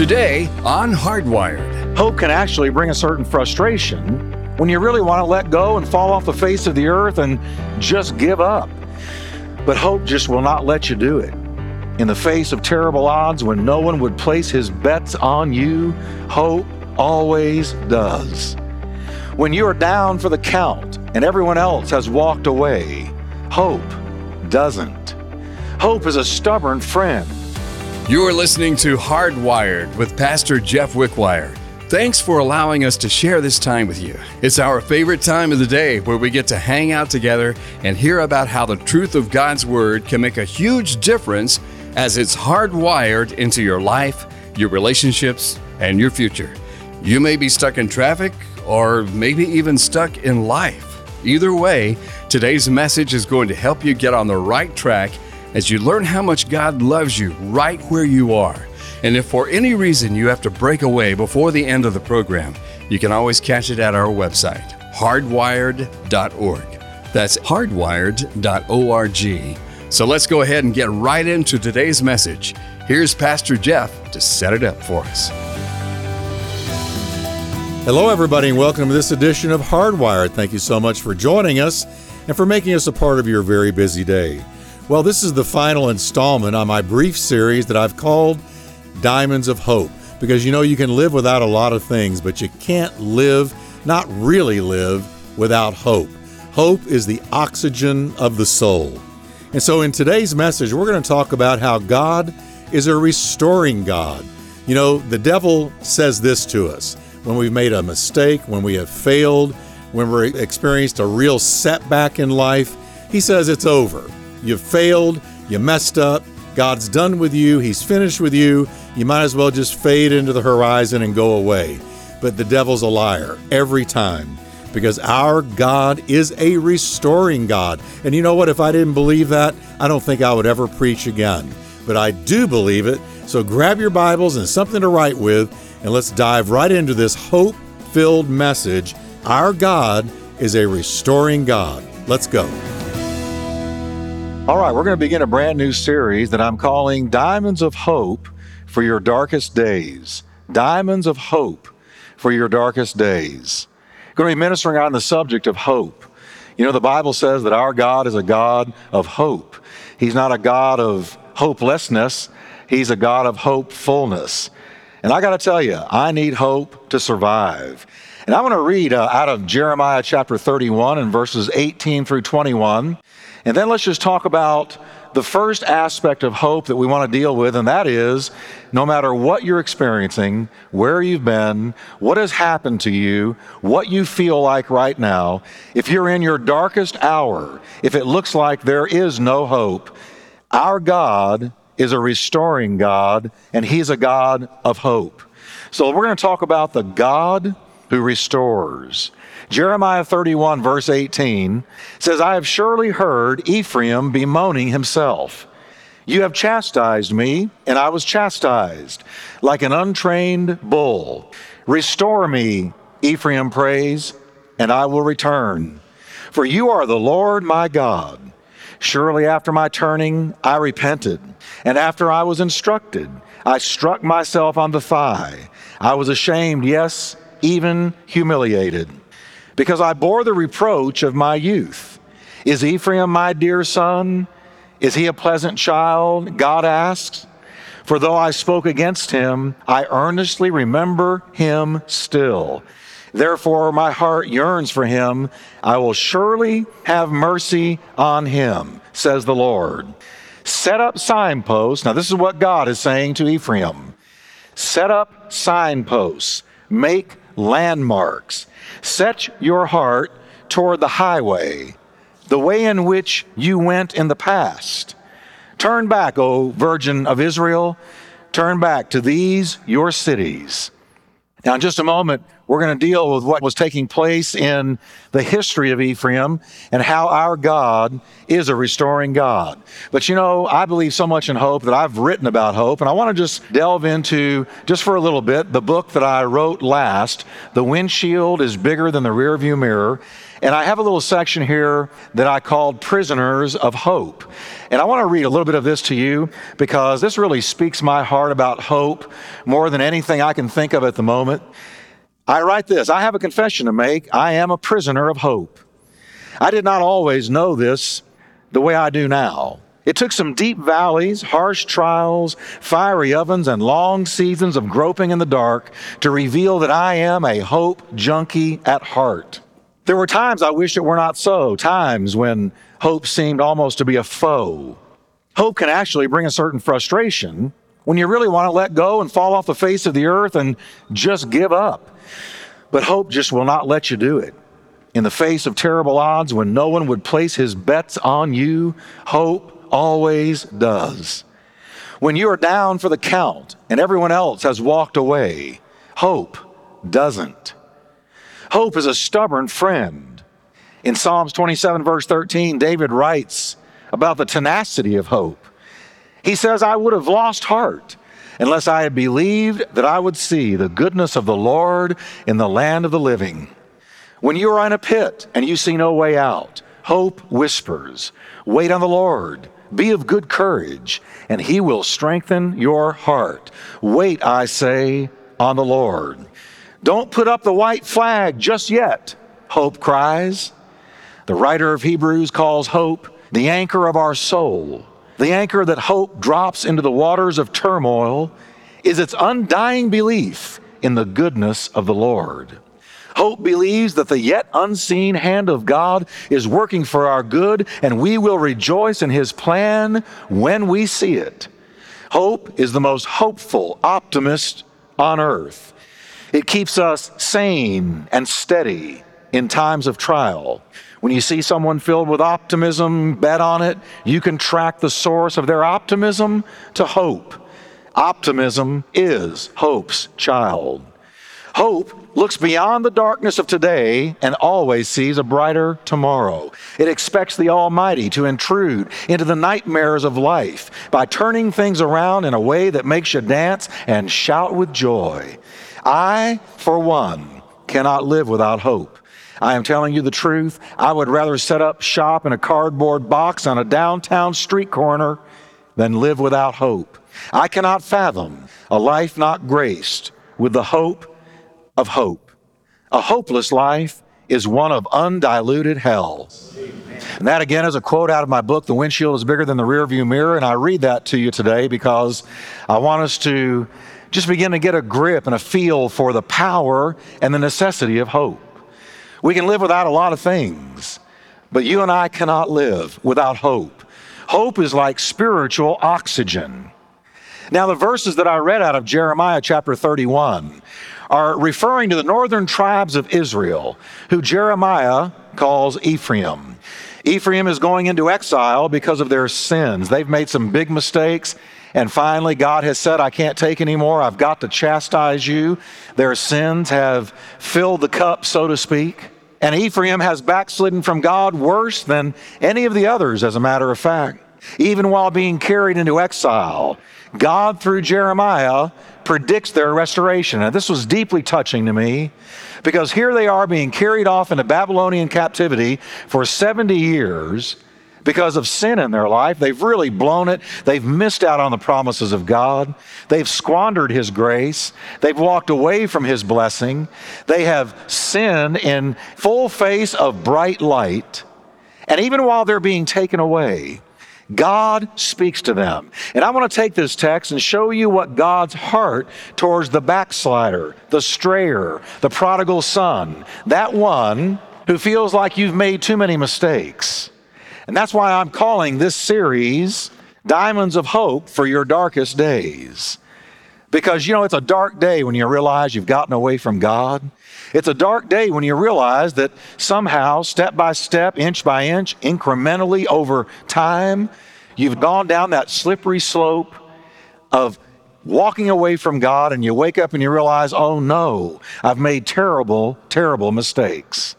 Today on Hardwired. Hope can actually bring a certain frustration when you really want to let go and fall off the face of the earth and just give up. But hope just will not let you do it. In the face of terrible odds, when no one would place his bets on you, hope always does. When you are down for the count and everyone else has walked away, hope doesn't. Hope is a stubborn friend. You are listening to Hardwired with Pastor Jeff Wickwire. Thanks for allowing us to share this time with you. It's our favorite time of the day where we get to hang out together and hear about how the truth of God's Word can make a huge difference as it's hardwired into your life, your relationships, and your future. You may be stuck in traffic or maybe even stuck in life. Either way, today's message is going to help you get on the right track as you learn how much God loves you right where you are. And if for any reason you have to break away before the end of the program, you can always catch it at our website, hardwired.org. That's hardwired.org. So let's go ahead and get right into today's message. Here's Pastor Jeff to set it up for us. Hello, everybody, and welcome to this edition of Hardwired. Thank you so much for joining us and for making us a part of your very busy day. Well, this is the final installment on my brief series that I've called Diamonds of Hope. Because you know, you can live without a lot of things, but you can't live, not really live, without hope. Hope is the oxygen of the soul. And so, in today's message, we're going to talk about how God is a restoring God. You know, the devil says this to us when we've made a mistake, when we have failed, when we've experienced a real setback in life. He says it's over. You've failed, you messed up, God's done with you, He's finished with you. You might as well just fade into the horizon and go away. But the devil's a liar every time because our God is a restoring God. And you know what? If I didn't believe that, I don't think I would ever preach again. But I do believe it. So grab your Bibles and something to write with, and let's dive right into this hope filled message. Our God is a restoring God. Let's go. All right, we're going to begin a brand new series that I'm calling Diamonds of Hope for Your Darkest Days. Diamonds of Hope for Your Darkest Days. Going to be ministering on the subject of hope. You know, the Bible says that our God is a God of hope. He's not a God of hopelessness, He's a God of hopefulness. And I got to tell you, I need hope to survive. And I want to read uh, out of Jeremiah chapter 31 and verses 18 through 21. And then let's just talk about the first aspect of hope that we want to deal with, and that is no matter what you're experiencing, where you've been, what has happened to you, what you feel like right now, if you're in your darkest hour, if it looks like there is no hope, our God is a restoring God, and He's a God of hope. So we're going to talk about the God who restores. Jeremiah 31, verse 18 says, I have surely heard Ephraim bemoaning himself. You have chastised me, and I was chastised, like an untrained bull. Restore me, Ephraim prays, and I will return. For you are the Lord my God. Surely after my turning, I repented, and after I was instructed, I struck myself on the thigh. I was ashamed, yes, even humiliated because I bore the reproach of my youth. Is Ephraim my dear son? Is he a pleasant child? God asks. For though I spoke against him, I earnestly remember him still. Therefore, my heart yearns for him. I will surely have mercy on him, says the Lord. Set up signposts. Now, this is what God is saying to Ephraim set up signposts, make landmarks. Set your heart toward the highway, the way in which you went in the past. Turn back, O Virgin of Israel. Turn back to these your cities. Now, in just a moment, we're going to deal with what was taking place in the history of Ephraim and how our God is a restoring God. But you know, I believe so much in hope that I've written about hope, and I want to just delve into, just for a little bit, the book that I wrote last. The windshield is bigger than the rearview mirror. And I have a little section here that I called Prisoners of Hope. And I want to read a little bit of this to you because this really speaks my heart about hope more than anything I can think of at the moment. I write this I have a confession to make. I am a prisoner of hope. I did not always know this the way I do now. It took some deep valleys, harsh trials, fiery ovens, and long seasons of groping in the dark to reveal that I am a hope junkie at heart. There were times I wish it were not so, times when hope seemed almost to be a foe. Hope can actually bring a certain frustration when you really want to let go and fall off the face of the earth and just give up. But hope just will not let you do it. In the face of terrible odds, when no one would place his bets on you, hope always does. When you are down for the count and everyone else has walked away, hope doesn't. Hope is a stubborn friend. In Psalms 27, verse 13, David writes about the tenacity of hope. He says, I would have lost heart unless I had believed that I would see the goodness of the Lord in the land of the living. When you are in a pit and you see no way out, hope whispers, Wait on the Lord. Be of good courage, and he will strengthen your heart. Wait, I say, on the Lord. Don't put up the white flag just yet, hope cries. The writer of Hebrews calls hope the anchor of our soul. The anchor that hope drops into the waters of turmoil is its undying belief in the goodness of the Lord. Hope believes that the yet unseen hand of God is working for our good, and we will rejoice in His plan when we see it. Hope is the most hopeful optimist on earth. It keeps us sane and steady in times of trial. When you see someone filled with optimism, bet on it. You can track the source of their optimism to hope. Optimism is hope's child. Hope looks beyond the darkness of today and always sees a brighter tomorrow. It expects the Almighty to intrude into the nightmares of life by turning things around in a way that makes you dance and shout with joy. I, for one, cannot live without hope. I am telling you the truth. I would rather set up shop in a cardboard box on a downtown street corner than live without hope. I cannot fathom a life not graced with the hope of hope. A hopeless life is one of undiluted hell. And that again is a quote out of my book, The Windshield is Bigger Than the Rearview Mirror. And I read that to you today because I want us to just begin to get a grip and a feel for the power and the necessity of hope. We can live without a lot of things, but you and I cannot live without hope. Hope is like spiritual oxygen. Now, the verses that I read out of Jeremiah chapter 31 are referring to the northern tribes of Israel, who Jeremiah calls Ephraim. Ephraim is going into exile because of their sins. They've made some big mistakes. And finally, God has said, I can't take anymore. I've got to chastise you. Their sins have filled the cup, so to speak. And Ephraim has backslidden from God worse than any of the others, as a matter of fact. Even while being carried into exile, God, through Jeremiah, predicts their restoration. And this was deeply touching to me because here they are being carried off into Babylonian captivity for 70 years because of sin in their life. They've really blown it. They've missed out on the promises of God. They've squandered His grace. They've walked away from His blessing. They have sinned in full face of bright light. And even while they're being taken away, God speaks to them. And I want to take this text and show you what God's heart towards the backslider, the strayer, the prodigal son, that one who feels like you've made too many mistakes. And that's why I'm calling this series Diamonds of Hope for Your Darkest Days. Because, you know, it's a dark day when you realize you've gotten away from God. It's a dark day when you realize that somehow, step by step, inch by inch, incrementally over time, you've gone down that slippery slope of walking away from God, and you wake up and you realize, oh no, I've made terrible, terrible mistakes.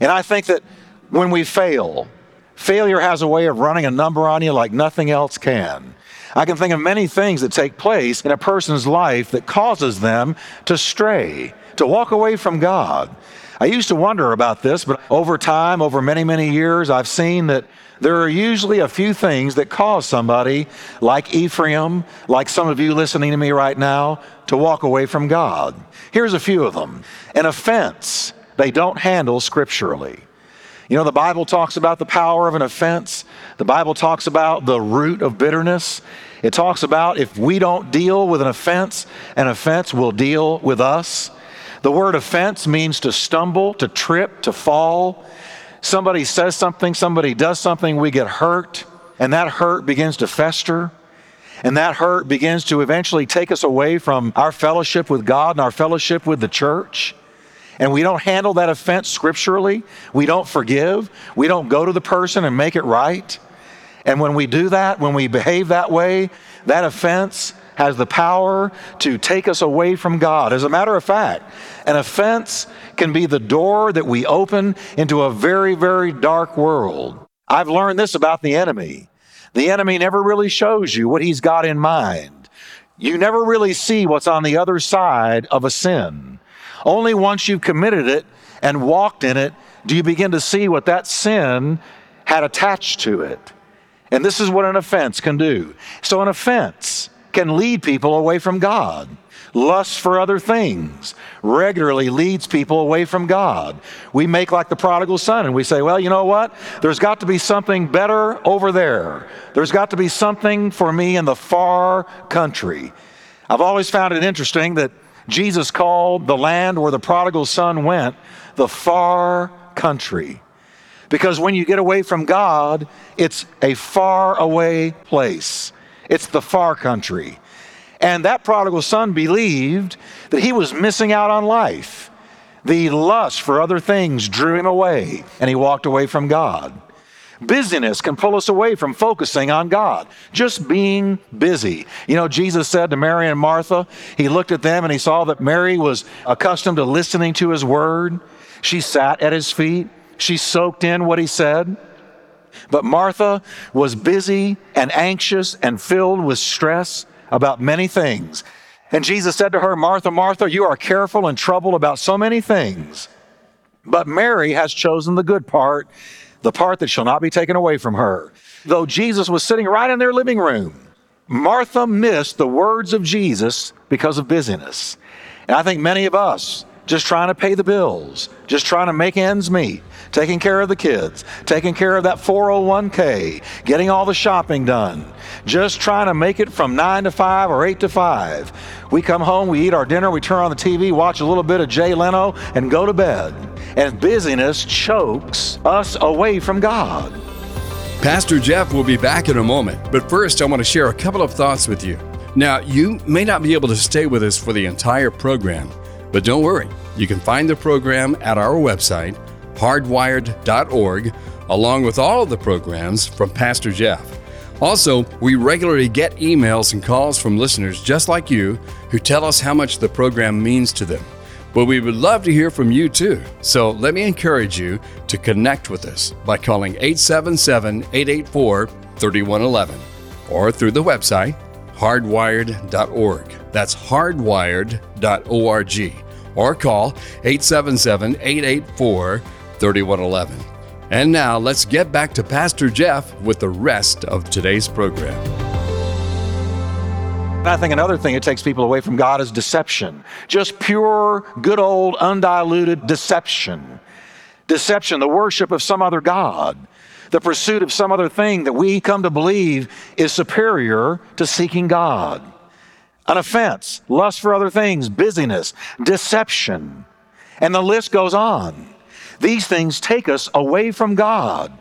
And I think that when we fail, failure has a way of running a number on you like nothing else can. I can think of many things that take place in a person's life that causes them to stray, to walk away from God. I used to wonder about this, but over time, over many, many years, I've seen that there are usually a few things that cause somebody like Ephraim, like some of you listening to me right now, to walk away from God. Here's a few of them an offense they don't handle scripturally. You know, the Bible talks about the power of an offense. The Bible talks about the root of bitterness. It talks about if we don't deal with an offense, an offense will deal with us. The word offense means to stumble, to trip, to fall. Somebody says something, somebody does something, we get hurt, and that hurt begins to fester. And that hurt begins to eventually take us away from our fellowship with God and our fellowship with the church and we don't handle that offense scripturally, we don't forgive, we don't go to the person and make it right. And when we do that, when we behave that way, that offense has the power to take us away from God. As a matter of fact, an offense can be the door that we open into a very, very dark world. I've learned this about the enemy. The enemy never really shows you what he's got in mind. You never really see what's on the other side of a sin. Only once you've committed it and walked in it do you begin to see what that sin had attached to it. And this is what an offense can do. So, an offense can lead people away from God. Lust for other things regularly leads people away from God. We make like the prodigal son and we say, well, you know what? There's got to be something better over there. There's got to be something for me in the far country. I've always found it interesting that Jesus called the land where the prodigal son went the far country. Because when you get away from God, it's a far away place. It's the far country. And that prodigal son believed that he was missing out on life. The lust for other things drew him away, and he walked away from God. Busyness can pull us away from focusing on God, just being busy. You know, Jesus said to Mary and Martha, He looked at them and He saw that Mary was accustomed to listening to His word. She sat at His feet, she soaked in what He said. But Martha was busy and anxious and filled with stress about many things. And Jesus said to her, Martha, Martha, you are careful and troubled about so many things. But Mary has chosen the good part, the part that shall not be taken away from her. Though Jesus was sitting right in their living room, Martha missed the words of Jesus because of busyness. And I think many of us, just trying to pay the bills, just trying to make ends meet, taking care of the kids, taking care of that 401k, getting all the shopping done, just trying to make it from 9 to 5 or 8 to 5. We come home, we eat our dinner, we turn on the TV, watch a little bit of Jay Leno, and go to bed. And busyness chokes us away from God. Pastor Jeff will be back in a moment, but first I want to share a couple of thoughts with you. Now, you may not be able to stay with us for the entire program, but don't worry. You can find the program at our website, hardwired.org, along with all of the programs from Pastor Jeff. Also, we regularly get emails and calls from listeners just like you who tell us how much the program means to them. But we would love to hear from you too. So let me encourage you to connect with us by calling 877 884 3111 or through the website hardwired.org. That's hardwired.org. Or call 877 884 3111. And now let's get back to Pastor Jeff with the rest of today's program. I think another thing that takes people away from God is deception. Just pure, good old, undiluted deception. Deception, the worship of some other God, the pursuit of some other thing that we come to believe is superior to seeking God. An offense, lust for other things, busyness, deception. And the list goes on. These things take us away from God.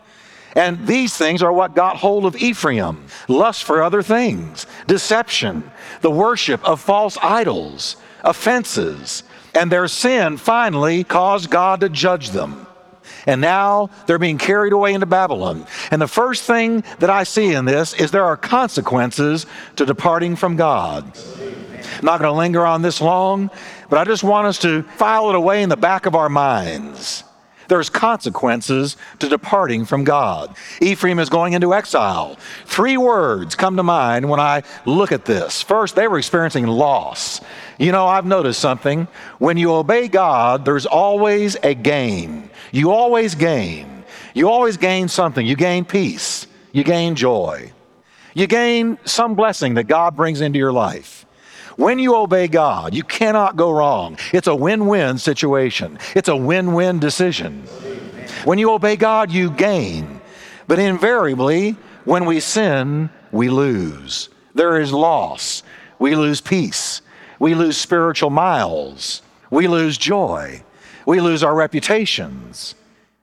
And these things are what got hold of Ephraim lust for other things, deception, the worship of false idols, offenses. And their sin finally caused God to judge them. And now they're being carried away into Babylon. And the first thing that I see in this is there are consequences to departing from God. I'm not going to linger on this long, but I just want us to file it away in the back of our minds there's consequences to departing from God. Ephraim is going into exile. Three words come to mind when I look at this. First, they were experiencing loss. You know, I've noticed something. When you obey God, there's always a gain. You always gain. You always gain something. You gain peace. You gain joy. You gain some blessing that God brings into your life. When you obey God, you cannot go wrong. It's a win win situation, it's a win win decision. When you obey God, you gain. But invariably, when we sin, we lose. There is loss. We lose peace. We lose spiritual miles. We lose joy. We lose our reputations.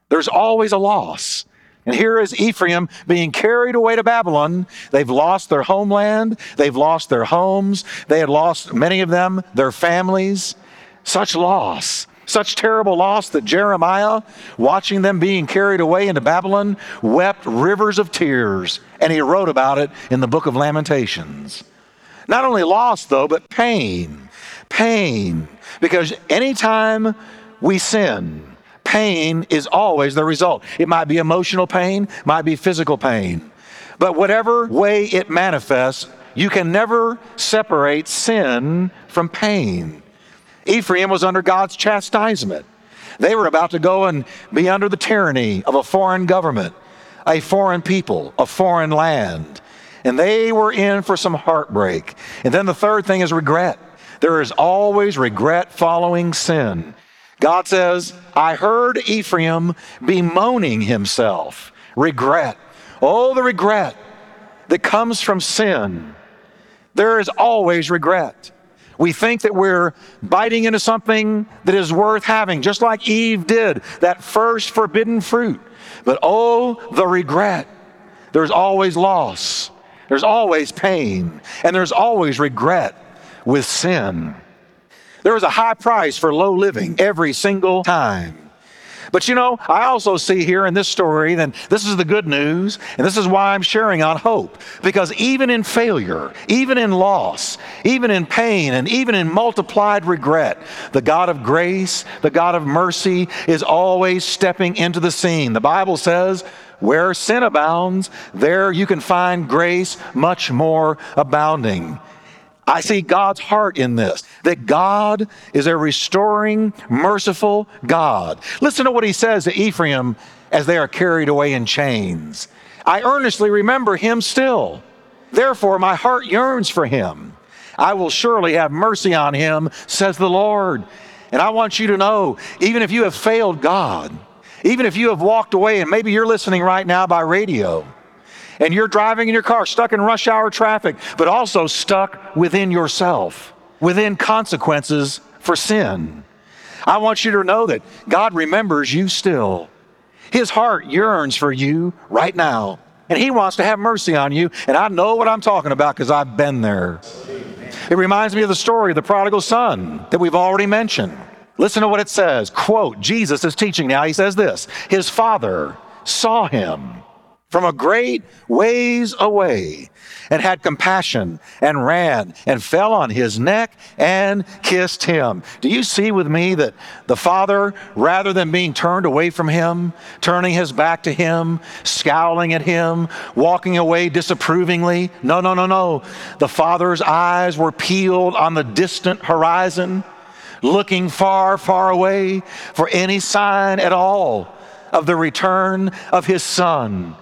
There's always a loss. And here is Ephraim being carried away to Babylon. They've lost their homeland, they've lost their homes, they had lost, many of them, their families. Such loss. Such terrible loss that Jeremiah, watching them being carried away into Babylon, wept rivers of tears, and he wrote about it in the book of Lamentations. Not only loss, though, but pain. Pain. Because anytime we sin, pain is always the result. It might be emotional pain, might be physical pain. But whatever way it manifests, you can never separate sin from pain. Ephraim was under God's chastisement. They were about to go and be under the tyranny of a foreign government, a foreign people, a foreign land. And they were in for some heartbreak. And then the third thing is regret. There is always regret following sin. God says, I heard Ephraim bemoaning himself. Regret. Oh, the regret that comes from sin. There is always regret. We think that we're biting into something that is worth having, just like Eve did, that first forbidden fruit. But oh, the regret. There's always loss, there's always pain, and there's always regret with sin. There is a high price for low living every single time. But you know, I also see here in this story, then this is the good news, and this is why I'm sharing on hope. Because even in failure, even in loss, even in pain, and even in multiplied regret, the God of grace, the God of mercy, is always stepping into the scene. The Bible says, where sin abounds, there you can find grace much more abounding. I see God's heart in this, that God is a restoring, merciful God. Listen to what he says to Ephraim as they are carried away in chains. I earnestly remember him still. Therefore, my heart yearns for him. I will surely have mercy on him, says the Lord. And I want you to know, even if you have failed God, even if you have walked away, and maybe you're listening right now by radio, and you're driving in your car stuck in rush hour traffic, but also stuck within yourself, within consequences for sin. I want you to know that God remembers you still. His heart yearns for you right now, and He wants to have mercy on you. And I know what I'm talking about because I've been there. It reminds me of the story of the prodigal son that we've already mentioned. Listen to what it says. Quote, Jesus is teaching now. He says this His father saw him from a great ways away and had compassion and ran and fell on his neck and kissed him. Do you see with me that the father, rather than being turned away from him, turning his back to him, scowling at him, walking away disapprovingly? No, no, no, no. The father's eyes were peeled on the distant horizon, looking far, far away for any sign at all of the return of his son.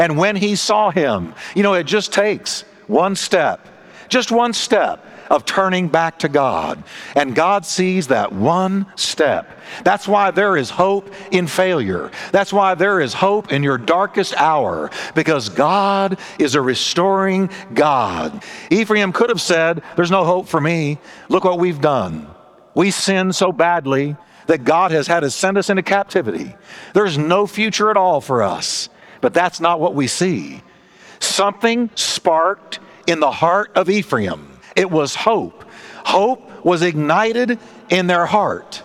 And when he saw him, you know, it just takes one step, just one step of turning back to God. And God sees that one step. That's why there is hope in failure. That's why there is hope in your darkest hour, because God is a restoring God. Ephraim could have said, There's no hope for me. Look what we've done. We sinned so badly that God has had to send us into captivity. There's no future at all for us. But that's not what we see. Something sparked in the heart of Ephraim. It was hope. Hope was ignited in their heart.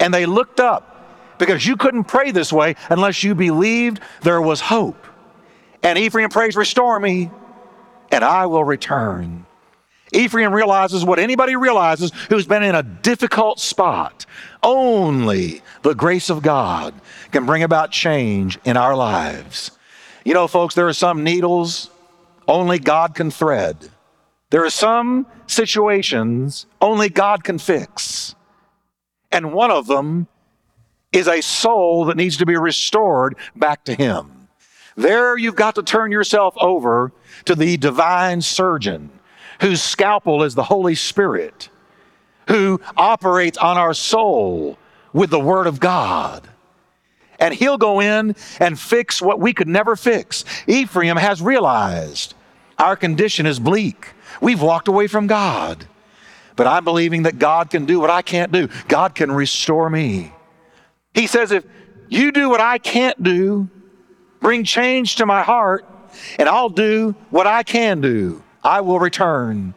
And they looked up because you couldn't pray this way unless you believed there was hope. And Ephraim prays, Restore me, and I will return. Ephraim realizes what anybody realizes who's been in a difficult spot. Only the grace of God can bring about change in our lives. You know, folks, there are some needles only God can thread. There are some situations only God can fix. And one of them is a soul that needs to be restored back to Him. There you've got to turn yourself over to the divine surgeon whose scalpel is the Holy Spirit, who operates on our soul with the Word of God. And he'll go in and fix what we could never fix. Ephraim has realized our condition is bleak. We've walked away from God. But I'm believing that God can do what I can't do. God can restore me. He says, if you do what I can't do, bring change to my heart, and I'll do what I can do. I will return.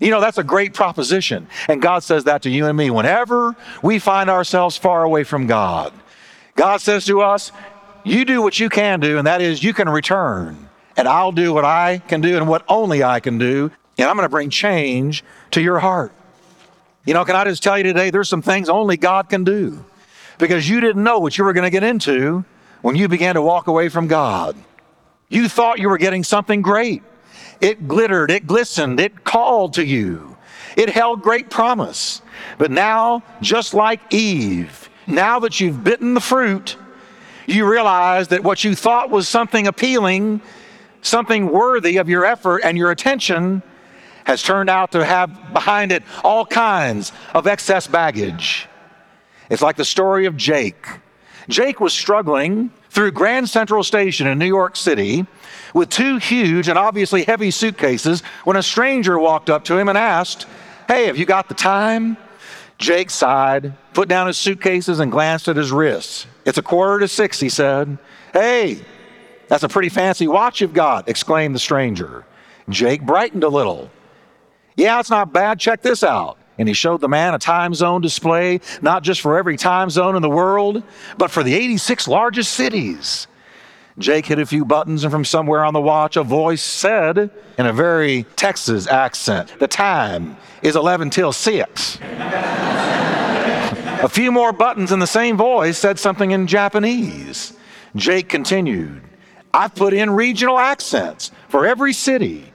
You know, that's a great proposition. And God says that to you and me whenever we find ourselves far away from God. God says to us, You do what you can do, and that is you can return. And I'll do what I can do and what only I can do. And I'm going to bring change to your heart. You know, can I just tell you today, there's some things only God can do because you didn't know what you were going to get into when you began to walk away from God. You thought you were getting something great. It glittered, it glistened, it called to you. It held great promise. But now, just like Eve, now that you've bitten the fruit, you realize that what you thought was something appealing, something worthy of your effort and your attention, has turned out to have behind it all kinds of excess baggage. It's like the story of Jake. Jake was struggling through Grand Central Station in New York City with two huge and obviously heavy suitcases when a stranger walked up to him and asked, Hey, have you got the time? Jake sighed, put down his suitcases, and glanced at his wrists. It's a quarter to six, he said. Hey, that's a pretty fancy watch you've got, exclaimed the stranger. Jake brightened a little. Yeah, it's not bad. Check this out. And he showed the man a time zone display, not just for every time zone in the world, but for the 86 largest cities. Jake hit a few buttons, and from somewhere on the watch, a voice said in a very Texas accent, The time is 11 till 6. a few more buttons, and the same voice said something in Japanese. Jake continued, I've put in regional accents for every city.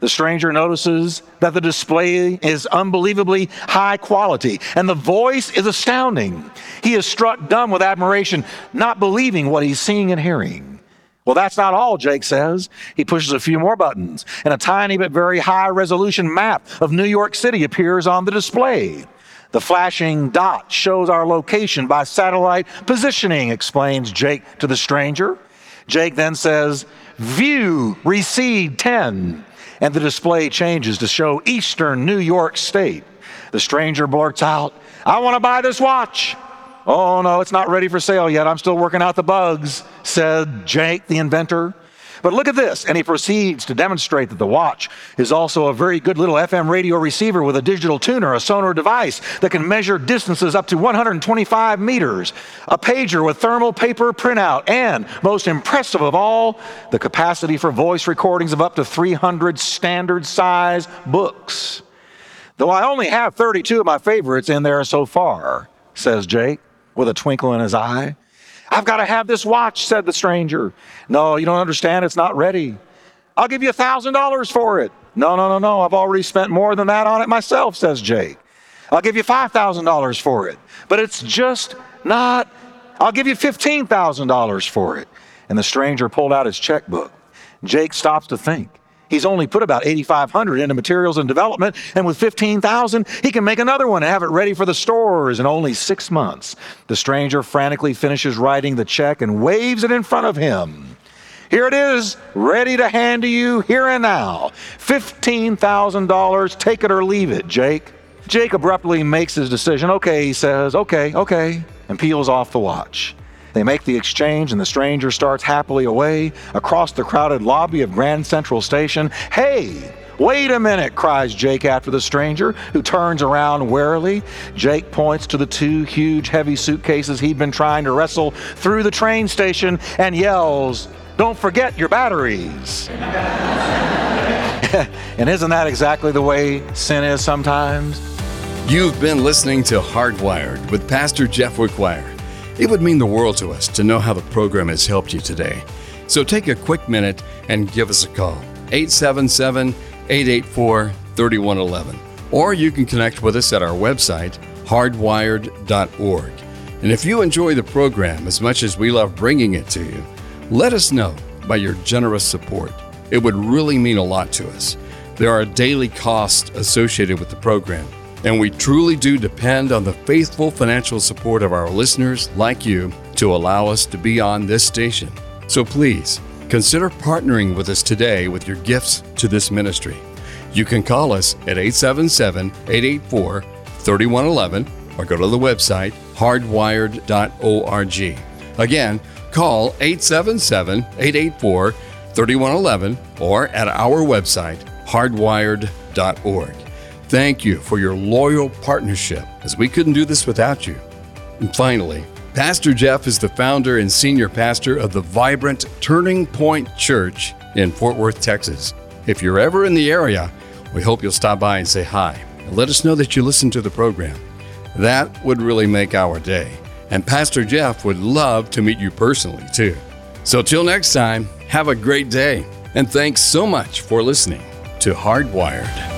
The stranger notices that the display is unbelievably high quality and the voice is astounding. He is struck dumb with admiration, not believing what he's seeing and hearing. Well, that's not all, Jake says. He pushes a few more buttons, and a tiny but very high resolution map of New York City appears on the display. The flashing dot shows our location by satellite positioning, explains Jake to the stranger. Jake then says, View, recede 10. And the display changes to show eastern New York State. The stranger blurts out, I want to buy this watch. Oh, no, it's not ready for sale yet. I'm still working out the bugs, said Jake, the inventor. But look at this. And he proceeds to demonstrate that the watch is also a very good little FM radio receiver with a digital tuner, a sonar device that can measure distances up to 125 meters, a pager with thermal paper printout, and most impressive of all, the capacity for voice recordings of up to 300 standard size books. Though I only have 32 of my favorites in there so far, says Jake with a twinkle in his eye. I've got to have this watch, said the stranger. No, you don't understand. It's not ready. I'll give you a $1,000 for it. No, no, no, no. I've already spent more than that on it myself, says Jake. I'll give you $5,000 for it. But it's just not, I'll give you $15,000 for it. And the stranger pulled out his checkbook. Jake stops to think. He's only put about 8,500 into materials and development, and with 15,000, he can make another one and have it ready for the stores in only six months. The stranger frantically finishes writing the check and waves it in front of him. Here it is, ready to hand to you here and now. $15,000, take it or leave it, Jake. Jake abruptly makes his decision. Okay, he says, okay, okay, and peels off the watch. They make the exchange, and the stranger starts happily away across the crowded lobby of Grand Central Station. Hey, Wait a minute, cries Jake after the stranger, who turns around warily. Jake points to the two huge, heavy suitcases he'd been trying to wrestle through the train station and yells, Don't forget your batteries. and isn't that exactly the way sin is sometimes? You've been listening to Hardwired with Pastor Jeff Wickwire. It would mean the world to us to know how the program has helped you today. So take a quick minute and give us a call 877 884 3111. Or you can connect with us at our website, hardwired.org. And if you enjoy the program as much as we love bringing it to you, let us know by your generous support. It would really mean a lot to us. There are daily costs associated with the program, and we truly do depend on the faithful financial support of our listeners like you to allow us to be on this station. So please consider partnering with us today with your gifts to this ministry. You can call us at 877 884 3111 or go to the website hardwired.org. Again, call 877 884 3111 or at our website hardwired.org. Thank you for your loyal partnership as we couldn't do this without you. And finally, Pastor Jeff is the founder and senior pastor of the vibrant Turning Point Church in Fort Worth, Texas. If you're ever in the area, we hope you'll stop by and say hi and let us know that you listen to the program. That would really make our day. And Pastor Jeff would love to meet you personally, too. So, till next time, have a great day. And thanks so much for listening to Hardwired.